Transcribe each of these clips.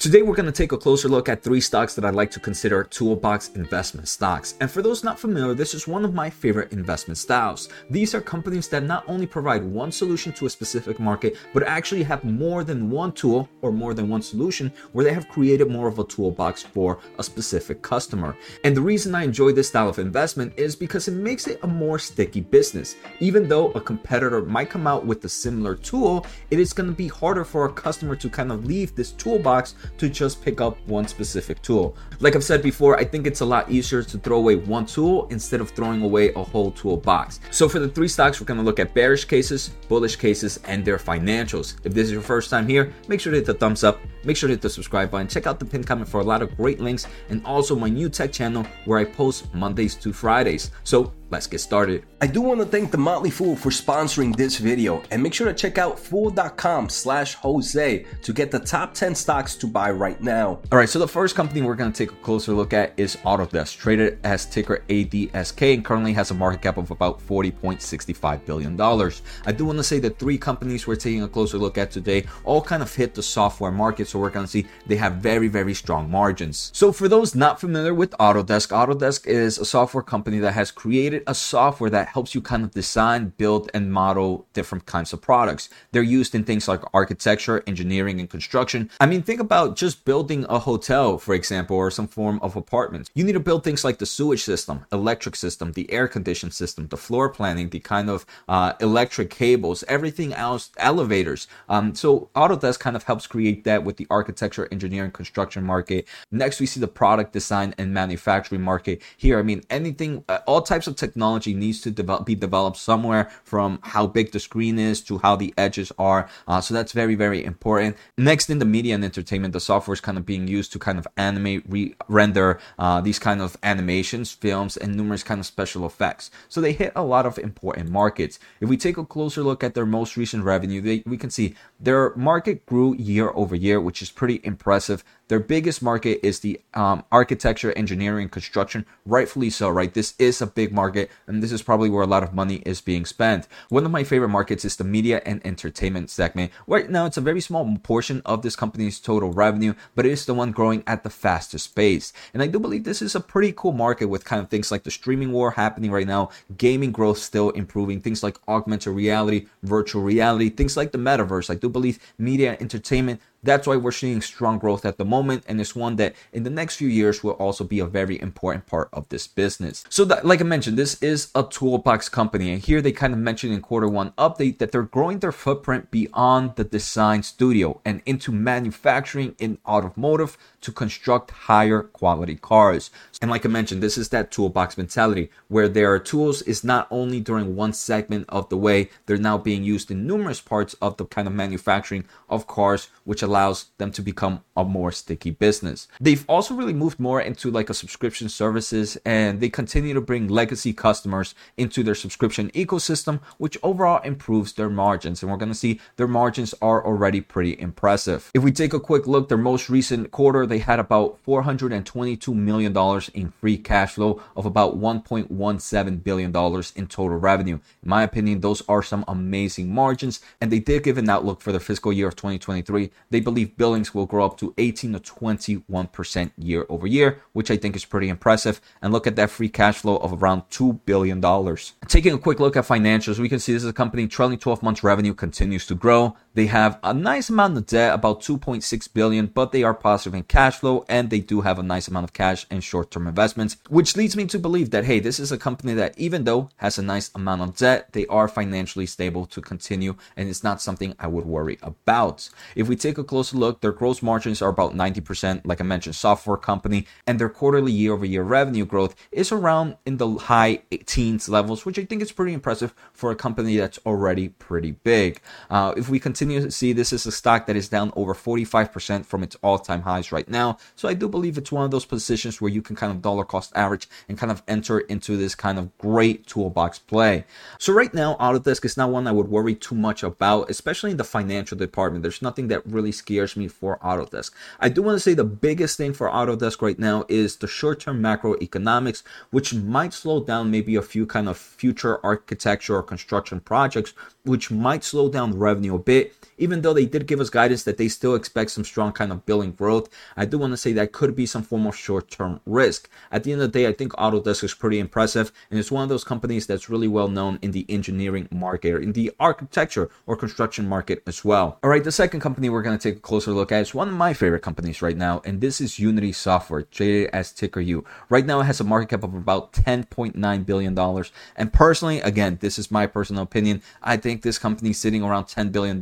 Today, we're going to take a closer look at three stocks that I'd like to consider toolbox investment stocks. And for those not familiar, this is one of my favorite investment styles. These are companies that not only provide one solution to a specific market, but actually have more than one tool or more than one solution where they have created more of a toolbox for a specific customer. And the reason I enjoy this style of investment is because it makes it a more sticky business. Even though a competitor might come out with a similar tool, it is going to be harder for a customer to kind of leave this toolbox to just pick up one specific tool. Like I've said before, I think it's a lot easier to throw away one tool instead of throwing away a whole toolbox. So for the three stocks, we're to look at bearish cases, bullish cases, and their financials. If this is your first time here, make sure to hit the thumbs up, make sure to hit the subscribe button, check out the pin comment for a lot of great links, and also my new tech channel where I post Mondays to Fridays. So let's get started. I do want to thank The Motley Fool for sponsoring this video and make sure to check out fool.com slash Jose to get the top 10 stocks to buy right now. All right, so the first company we're going to take a closer look at is Autodesk, traded as ticker ADSK and currently has a market cap of about $40.65 billion. I do want to say that three companies we're taking a closer look at today all kind of hit the software market, so we're going to see they have very, very strong margins. So for those not familiar with Autodesk, Autodesk is a software company that has created a software that helps you kind of design, build, and model different kinds of products. They're used in things like architecture, engineering, and construction. I mean, think about just building a hotel, for example, or some form of apartments. You need to build things like the sewage system, electric system, the air conditioning system, the floor planning, the kind of uh, electric cables, everything else, elevators. Um, so Autodesk kind of helps create that with the architecture, engineering, construction market. Next, we see the product design and manufacturing market. Here, I mean, anything, uh, all types of technology needs to develop, be developed somewhere from how big the screen is to how the edges are. Uh, so that's very, very important. Next, in the media and entertainment, the software is kind of being used to kind of animate, re- render uh, these kind of animations, films, and numerous kind of special effects. So they hit a lot of important markets. If we take a closer look at their most recent revenue, they, we can see their market grew year over year, which is pretty impressive. Their biggest market is the um, architecture, engineering, construction. Rightfully so, right? This is a big market, and this is probably where a lot of money is being spent. One of my favorite markets is the media and entertainment segment. Right now, it's a very small portion of this company's total revenue, but it is the one growing at the fastest pace. And I do believe this is a pretty cool market with kind of things like the streaming war happening right now, gaming growth still improving, things like augmented reality, virtual reality, things like the metaverse. I do believe media and entertainment that's why we're seeing strong growth at the moment, and it's one that in the next few years will also be a very important part of this business. So, that, like I mentioned, this is a toolbox company, and here they kind of mentioned in quarter one update that they're growing their footprint beyond the design studio and into manufacturing in automotive to construct higher quality cars. And like I mentioned, this is that toolbox mentality where there are tools is not only during one segment of the way, they're now being used in numerous parts of the kind of manufacturing of cars, which allows them to become a more sticky business. They've also really moved more into like a subscription services and they continue to bring legacy customers into their subscription ecosystem, which overall improves their margins. And we're going to see their margins are already pretty impressive. If we take a quick look, their most recent quarter, they had about $422 million in free cash flow of about $1.17 billion in total revenue. In my opinion, those are some amazing margins. And they did give an outlook for the fiscal year of 2023. They believe billings will grow up to 18 to 21% year over year, which I think is pretty impressive. And look at that free cash flow of around $2 billion. Taking a quick look at financials, we can see this is a company trailing 12 months revenue continues to grow. They have a nice amount of debt, about 2.6 billion, but they are positive in cash flow and they do have a nice amount of cash and short-term investments, which leads me to believe that hey, this is a company that even though has a nice amount of debt, they are financially stable to continue and it's not something I would worry about. If we take a closer look, their gross margins are about 90%, like I mentioned, software company, and their quarterly year-over-year revenue growth is around in the high teens levels, which I think is pretty impressive for a company that's already pretty big. Uh, if we continue continue to see this is a stock that is down over 45% from its all-time highs right now. So I do believe it's one of those positions where you can kind of dollar cost average and kind of enter into this kind of great toolbox play. So right now, Autodesk is not one I would worry too much about, especially in the financial department. There's nothing that really scares me for Autodesk. I do want to say the biggest thing for Autodesk right now is the short-term macroeconomics, which might slow down maybe a few kind of future architecture or construction projects, which might slow down revenue a bit Even though they did give us guidance that they still expect some strong kind of billing growth, I do want to say that could be some form of short term risk. At the end of the day, I think Autodesk is pretty impressive and it's one of those companies that's really well known in the engineering market or in the architecture or construction market as well. All right, the second company we're going to take a closer look at is one of my favorite companies right now, and this is Unity Software, traded as ticker U. Right now, it has a market cap of about $10.9 billion. And personally, again, this is my personal opinion, I think this company sitting around $10 billion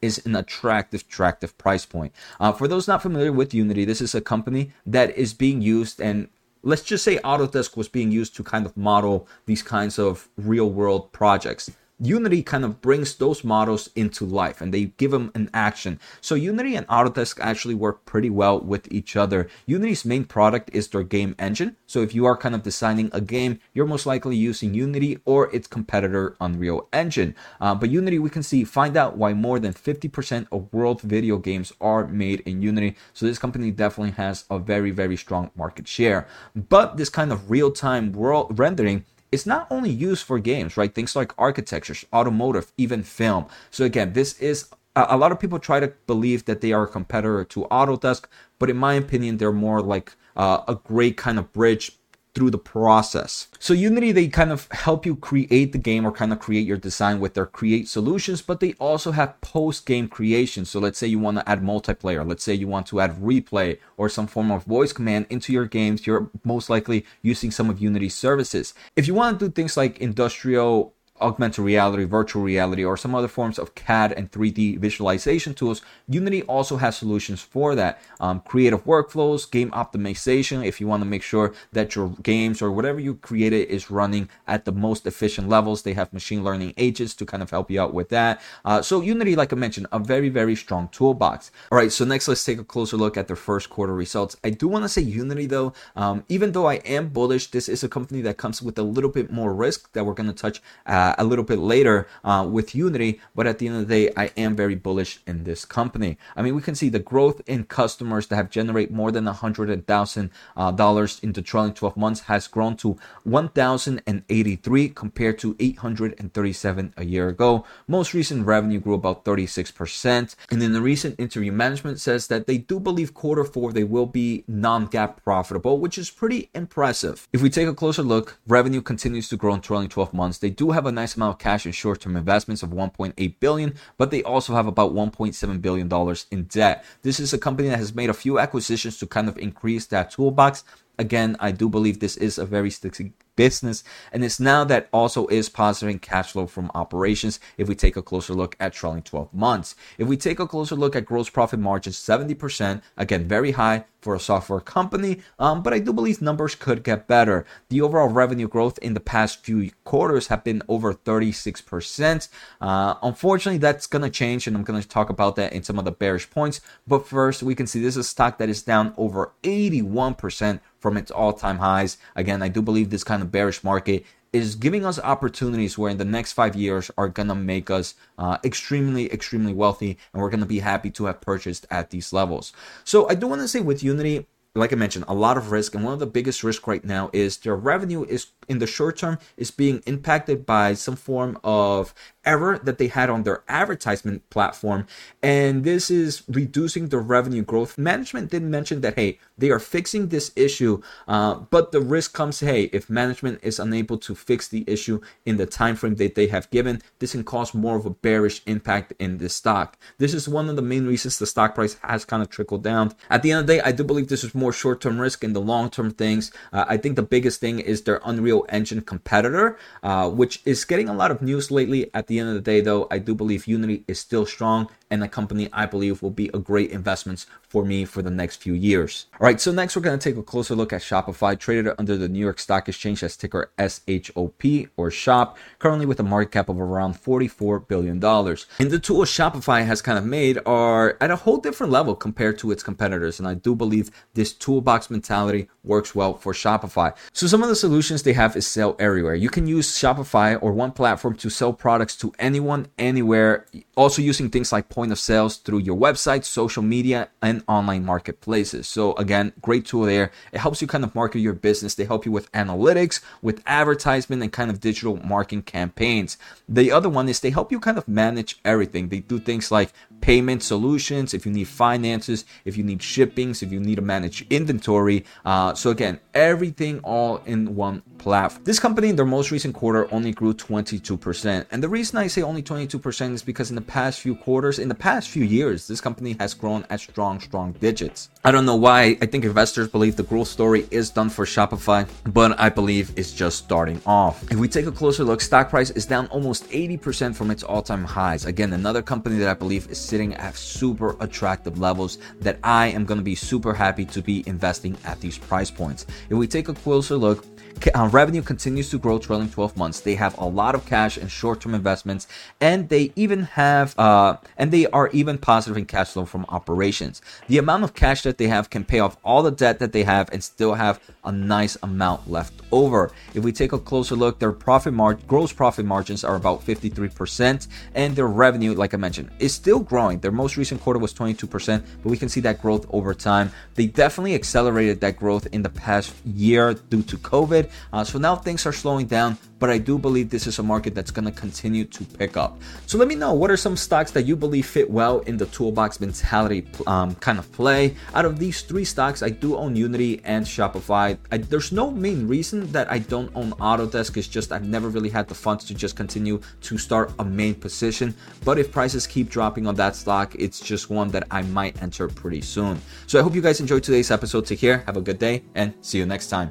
is an attractive, attractive price point. Uh, for those not familiar with Unity, this is a company that is being used and let's just say Autodesk was being used to kind of model these kinds of real world projects. Unity kind of brings those models into life and they give them an action. So Unity and Autodesk actually work pretty well with each other. Unity's main product is their game engine. So if you are kind of designing a game, you're most likely using Unity or its competitor Unreal Engine. Uh, but Unity, we can see, find out why more than 50% of world video games are made in Unity. So this company definitely has a very, very strong market share. But this kind of real-time world rendering it's not only used for games, right? Things like architectures, automotive, even film. So again, this is a lot of people try to believe that they are a competitor to Autodesk, but in my opinion, they're more like uh, a great kind of bridge through the process. So Unity, they kind of help you create the game or kind of create your design with their create solutions, but they also have post game creation. So let's say you want to add multiplayer. Let's say you want to add replay or some form of voice command into your games. You're most likely using some of Unity's services. If you want to do things like industrial augmented reality, virtual reality, or some other forms of CAD and 3D visualization tools, Unity also has solutions for that. Um, creative workflows, game optimization, if you want to make sure that your games or whatever you created is running at the most efficient levels, they have machine learning agents to kind of help you out with that. Uh, so, Unity, like I mentioned, a very, very strong toolbox. All right, so next, let's take a closer look at their first quarter results. I do want to say Unity, though, um, even though I am bullish, this is a company that comes with a little bit more risk that we're going to touch. Uh, uh, a little bit later uh, with Unity, but at the end of the day, I am very bullish in this company. I mean, we can see the growth in customers that have generated more than $100,000 uh, in the trailing 12 months has grown to 1,083 compared to 837 a year ago. Most recent revenue grew about 36%. And in the recent interview, management says that they do believe quarter four they will be non-GAAP profitable, which is pretty impressive. If we take a closer look, revenue continues to grow in trailing 12 months. They do have a nice amount of cash and short-term investments of 1.8 billion, but they also have about 1.7 billion dollars in debt. This is a company that has made a few acquisitions to kind of increase that toolbox. Again, I do believe this is a very sticky business, and it's now that also is positive cash flow from operations if we take a closer look at trailing 12 months. If we take a closer look at gross profit margin, 70%, again, very high for a software company, um, but I do believe numbers could get better. The overall revenue growth in the past few quarters have been over 36%. Uh, unfortunately, that's going to change, and I'm going to talk about that in some of the bearish points. But first, we can see this is a stock that is down over 81% from its all-time highs. Again, I do believe this kind of bearish market is giving us opportunities where in the next five years are gonna make us uh, extremely, extremely wealthy, and we're gonna be happy to have purchased at these levels. So I do want to say with Unity, like I mentioned, a lot of risk, and one of the biggest risks right now is their revenue is in the short term is being impacted by some form of error that they had on their advertisement platform. And this is reducing the revenue growth. Management did mention that, hey, they are fixing this issue, uh, but the risk comes, hey, if management is unable to fix the issue in the time frame that they have given, this can cause more of a bearish impact in the stock. This is one of the main reasons the stock price has kind of trickled down. At the end of the day, I do believe this is more short-term risk in the long-term things. Uh, I think the biggest thing is their Unreal Engine competitor, uh, which is getting a lot of news lately at the end of the day, though, I do believe Unity is still strong and a company I believe will be a great investment for me for the next few years. All right, so next we're going to take a closer look at Shopify, traded under the New York Stock Exchange as ticker SHOP or SHOP, currently with a market cap of around $44 billion. And the tools Shopify has kind of made are at a whole different level compared to its competitors, and I do believe this toolbox mentality works well for Shopify. So some of the solutions they have is sell everywhere. You can use Shopify or one platform to sell products to anyone, anywhere Also using things like point of sales through your website, social media, and online marketplaces. So again, great tool there. It helps you kind of market your business. They help you with analytics, with advertisement, and kind of digital marketing campaigns. The other one is they help you kind of manage everything. They do things like payment solutions, if you need finances, if you need shippings, if you need to manage inventory. Uh, so again, everything all in one platform. This company in their most recent quarter only grew 22%. And the reason I say only 22% is because in the past few quarters, in the past few years, this company has grown at strong, strong digits. I don't know why. I think investors believe the growth story is done for Shopify, but I believe it's just starting off. If we take a closer look, stock price is down almost 80% from its all-time highs. Again, another company that I believe is sitting at super attractive levels that I am going to be super happy to be investing at these price points. If we take a closer look, uh, revenue continues to grow trailing 12 months. They have a lot of cash and short-term investments, and they even have, uh, and they are even positive in cash flow from operations. The amount of cash that they have can pay off all the debt that they have and still have a nice amount left over. If we take a closer look, their profit margin, gross profit margins are about 53%, and their revenue, like I mentioned, is still growing. Their most recent quarter was 22%, but we can see that growth over time. They definitely accelerated that growth in the past year due to COVID. Uh, so now things are slowing down, but I do believe this is a market that's going to continue to pick up. So let me know what are some stocks that you believe fit well in the toolbox mentality um, kind of play. Out of these three stocks, I do own Unity and Shopify. I, there's no main reason that I don't own Autodesk. It's just I've never really had the funds to just continue to start a main position. But if prices keep dropping on that stock, it's just one that I might enter pretty soon. So I hope you guys enjoyed today's episode. Take care, have a good day, and see you next time.